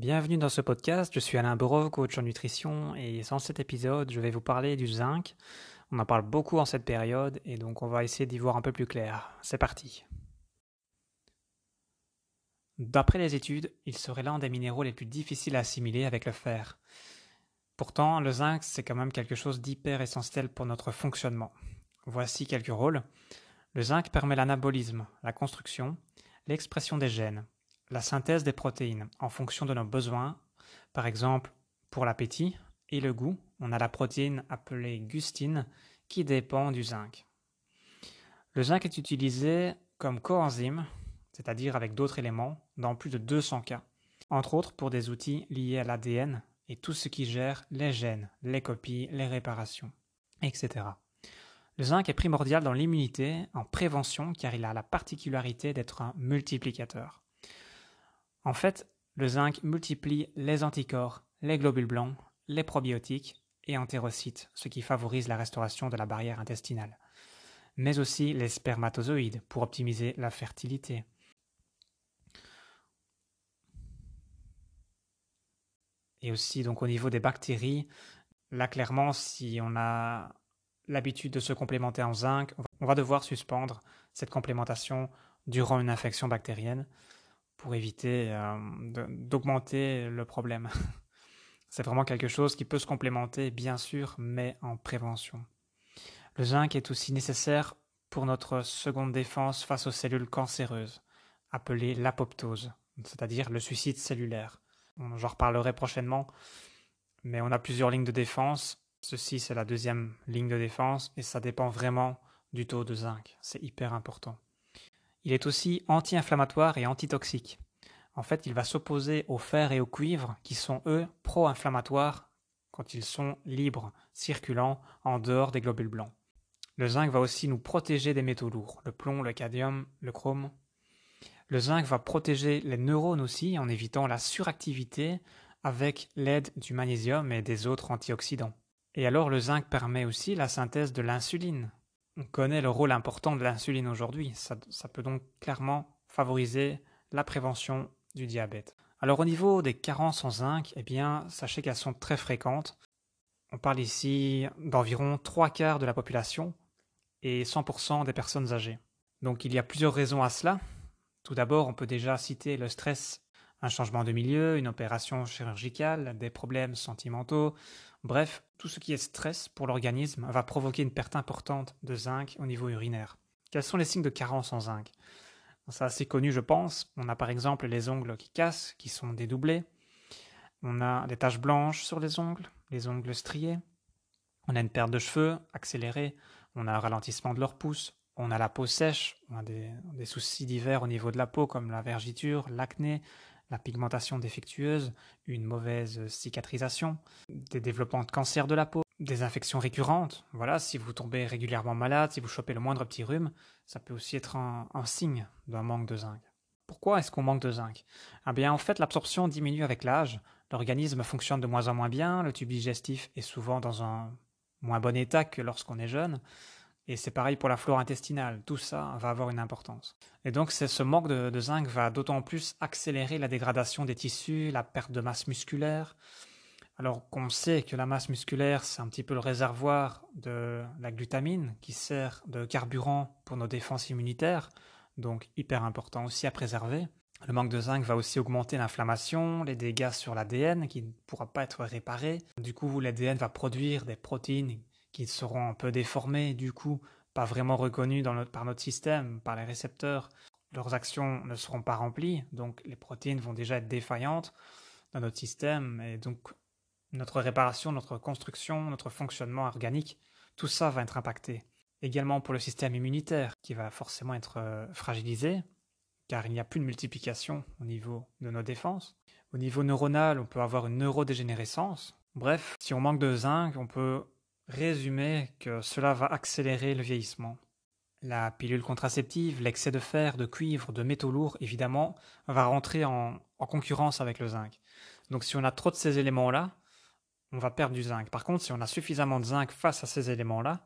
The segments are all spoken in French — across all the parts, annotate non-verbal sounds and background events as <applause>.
Bienvenue dans ce podcast, je suis Alain Borov, coach en nutrition, et dans cet épisode, je vais vous parler du zinc. On en parle beaucoup en cette période, et donc on va essayer d'y voir un peu plus clair. C'est parti. D'après les études, il serait l'un des minéraux les plus difficiles à assimiler avec le fer. Pourtant, le zinc, c'est quand même quelque chose d'hyper essentiel pour notre fonctionnement. Voici quelques rôles. Le zinc permet l'anabolisme, la construction, l'expression des gènes, la synthèse des protéines en fonction de nos besoins, par exemple pour l'appétit et le goût, on a la protéine appelée gustine qui dépend du zinc. Le zinc est utilisé comme coenzyme, c'est-à-dire avec d'autres éléments, dans plus de 200 cas, entre autres pour des outils liés à l'ADN et tout ce qui gère les gènes, les copies, les réparations, etc. Le zinc est primordial dans l'immunité, en prévention, car il a la particularité d'être un multiplicateur. En fait, le zinc multiplie les anticorps, les globules blancs, les probiotiques et entérocytes, ce qui favorise la restauration de la barrière intestinale, mais aussi les spermatozoïdes pour optimiser la fertilité. Et aussi donc au niveau des bactéries, là clairement si on a l'habitude de se complémenter en zinc, on va devoir suspendre cette complémentation durant une infection bactérienne pour éviter euh, d'augmenter le problème. <laughs> C'est vraiment quelque chose qui peut se complémenter, bien sûr, mais en prévention. Le zinc est aussi nécessaire pour notre seconde défense face aux cellules cancéreuses, appelée l'apoptose, c'est-à-dire le suicide cellulaire. J'en reparlerai prochainement, mais on a plusieurs lignes de défense. Ceci, c'est la deuxième ligne de défense, et ça dépend vraiment du taux de zinc. C'est hyper important. Il est aussi anti-inflammatoire et antitoxique. En fait, il va s'opposer au fer et au cuivre qui sont, eux, pro-inflammatoires quand ils sont libres, circulant en dehors des globules blancs. Le zinc va aussi nous protéger des métaux lourds, le plomb, le cadmium, le chrome. Le zinc va protéger les neurones aussi en évitant la suractivité avec l'aide du magnésium et des autres antioxydants. Et alors le zinc permet aussi la synthèse de l'insuline, on connaît le rôle important de l'insuline aujourd'hui. Ça, peut donc clairement favoriser la prévention du diabète. Alors au niveau des carences en zinc, eh bien, sachez qu'elles sont très fréquentes. On parle ici d'environ trois quarts de la population et 100% des personnes âgées. Donc il y a plusieurs raisons à cela. Tout d'abord, on peut déjà citer le stress, un changement de milieu, une opération chirurgicale, des problèmes sentimentaux, Bref, tout ce qui est stress pour l'organisme va provoquer une perte importante de zinc au niveau urinaire. Quels sont les signes de carence en zinc? C'est assez connu, je pense. On a par exemple les ongles qui cassent, qui sont dédoublés. On a des taches blanches sur les ongles, les ongles striés. On a une perte de cheveux accélérée. On a un ralentissement de leur pouce. On a la peau sèche. On a des, des soucis divers au niveau de la peau, comme la vergiture, l'acné, la pigmentation défectueuse, une mauvaise cicatrisation, des développements de cancer de la peau, des infections récurrentes. Voilà, si vous tombez régulièrement malade, si vous chopez le moindre petit rhume, ça peut aussi être un, signe d'un manque de zinc. Pourquoi est-ce qu'on manque de zinc? Eh bien, en fait, l'absorption diminue avec l'âge, l'organisme fonctionne de moins en moins bien, le tube digestif est souvent dans un moins bon état que lorsqu'on est jeune, et c'est pareil pour la flore intestinale, tout ça va avoir une importance. Et donc ce manque de, zinc va d'autant plus accélérer la dégradation des tissus, la perte de masse musculaire. Alors qu'on sait que la masse musculaire, c'est un petit peu le réservoir de la glutamine qui sert de carburant pour nos défenses immunitaires, donc hyper important aussi à préserver. Le manque de zinc va aussi augmenter l'inflammation, les dégâts sur l'ADN qui ne pourra pas être réparé. Du coup, l'ADN va produire des protéines qui seront un peu déformés, du coup, pas vraiment reconnus par notre système, par les récepteurs. Leurs actions ne seront pas remplies, donc les protéines vont déjà être défaillantes dans notre système, et donc notre réparation, notre construction, notre fonctionnement organique, tout ça va être impacté. Également pour le système immunitaire, qui va forcément être euh, fragilisé, car il n'y a plus de multiplication au niveau de nos défenses. Au niveau neuronal, on peut avoir une neurodégénérescence. Bref, si on manque de zinc, on peut résumer que cela va accélérer le vieillissement. La pilule contraceptive, l'excès de fer, de cuivre, de métaux lourds, évidemment, va rentrer en, concurrence avec le zinc. Donc si on a trop de ces éléments-là, on va perdre du zinc. Par contre, si on a suffisamment de zinc face à ces éléments-là,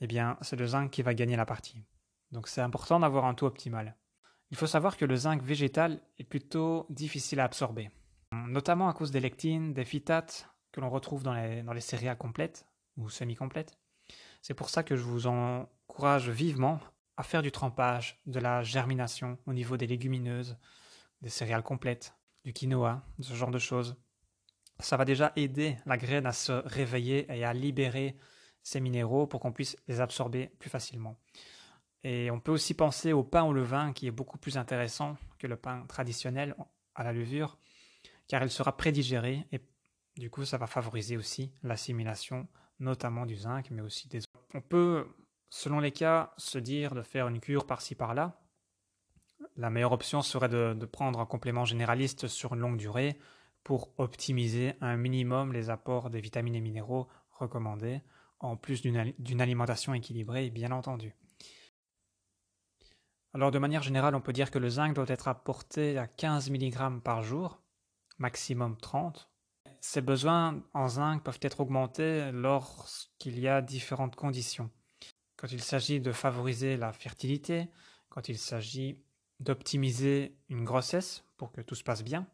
eh bien, c'est le zinc qui va gagner la partie. Donc c'est important d'avoir un taux optimal. Il faut savoir que le zinc végétal est plutôt difficile à absorber. notamment à cause des lectines, des phytates que l'on retrouve dans les céréales complètes ou semi-complètes. C'est pour ça que je vous encourage vivement à faire du trempage, de la germination au niveau des légumineuses, des céréales complètes, du quinoa, ce genre de choses. Ça va déjà aider la graine à se réveiller et à libérer ces minéraux pour qu'on puisse les absorber plus facilement. Et on peut aussi penser au pain au levain qui est beaucoup plus intéressant que le pain traditionnel à la levure, car il sera prédigéré et du coup ça va favoriser aussi l'assimilation, notamment du zinc, mais aussi des autres. On peut, selon les cas, se dire de faire une cure par-ci par-là. La meilleure option serait de, prendre un complément généraliste sur une longue durée pour optimiser un minimum les apports des vitamines et minéraux recommandés, en plus d'une alimentation équilibrée, bien entendu. Alors de manière générale, on peut dire que le zinc doit être apporté à 15 mg par jour, maximum 30. Ces besoins en zinc peuvent être augmentés lorsqu'il y a différentes conditions. Quand il s'agit de favoriser la fertilité, quand il s'agit d'optimiser une grossesse pour que tout se passe bien,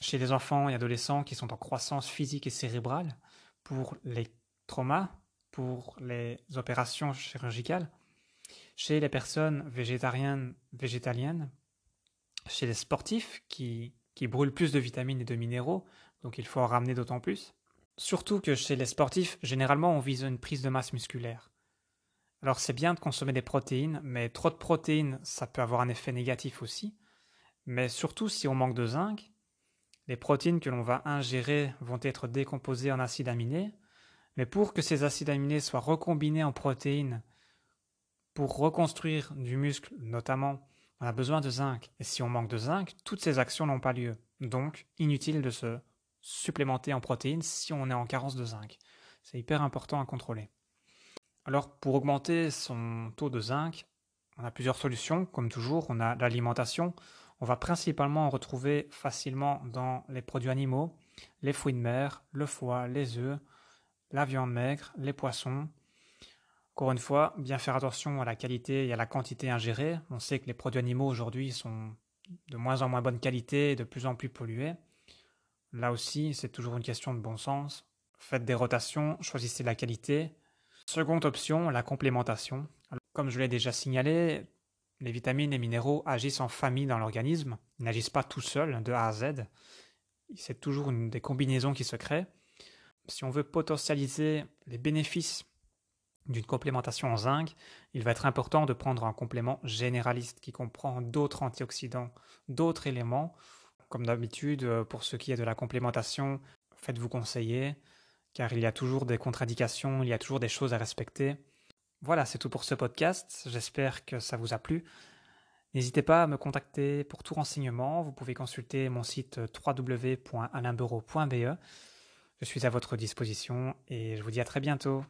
chez les enfants et adolescents qui sont en croissance physique et cérébrale, pour les traumas, pour les opérations chirurgicales, chez les personnes végétariennes, végétaliennes, chez les sportifs qui, qui brûlent plus de vitamines et de minéraux, donc il faut en ramener d'autant plus. Surtout que chez les sportifs, généralement on vise une prise de masse musculaire. Alors c'est bien de consommer des protéines, mais trop de protéines, ça peut avoir un effet négatif aussi. Mais surtout si on manque de zinc, les protéines que l'on va ingérer vont être décomposées en acides aminés, mais pour que ces acides aminés soient recombinés en protéines pour reconstruire du muscle notamment, on a besoin de zinc. Et si on manque de zinc, toutes ces actions n'ont pas lieu. Donc, inutile de se supplémenter en protéines si on est en carence de zinc. C'est hyper important à contrôler. Alors, pour augmenter son taux de zinc, on a plusieurs solutions. Comme toujours, on a l'alimentation. On va principalement en retrouver facilement dans les produits animaux, les fruits de mer, le foie, les œufs, la viande maigre, les poissons, encore une fois, bien faire attention à la qualité et à la quantité ingérée. On sait que les produits animaux aujourd'hui sont de moins en moins bonne qualité et de plus en plus pollués. Là aussi, c'est toujours une question de bon sens. Faites des rotations, choisissez la qualité. Seconde option, la complémentation. comme je l'ai déjà signalé, les vitamines et minéraux agissent en famille dans l'organisme. Ils n'agissent pas tout seuls, de A à Z. C'est toujours une des combinaisons qui se créent. Si on veut potentialiser les bénéfices d'une complémentation en zinc, il va être important de prendre un complément généraliste qui comprend d'autres antioxydants, d'autres éléments. Comme d'habitude, euh, pour ce qui est de la complémentation, faites-vous conseiller, car il y a toujours des contradictions, il y a toujours des choses à respecter. Voilà, c'est tout pour ce podcast. J'espère que ça vous a plu. N'hésitez pas à me contacter pour tout renseignement. Vous pouvez consulter mon site www.alainbureau.be. Je suis à votre disposition et je vous dis à très bientôt.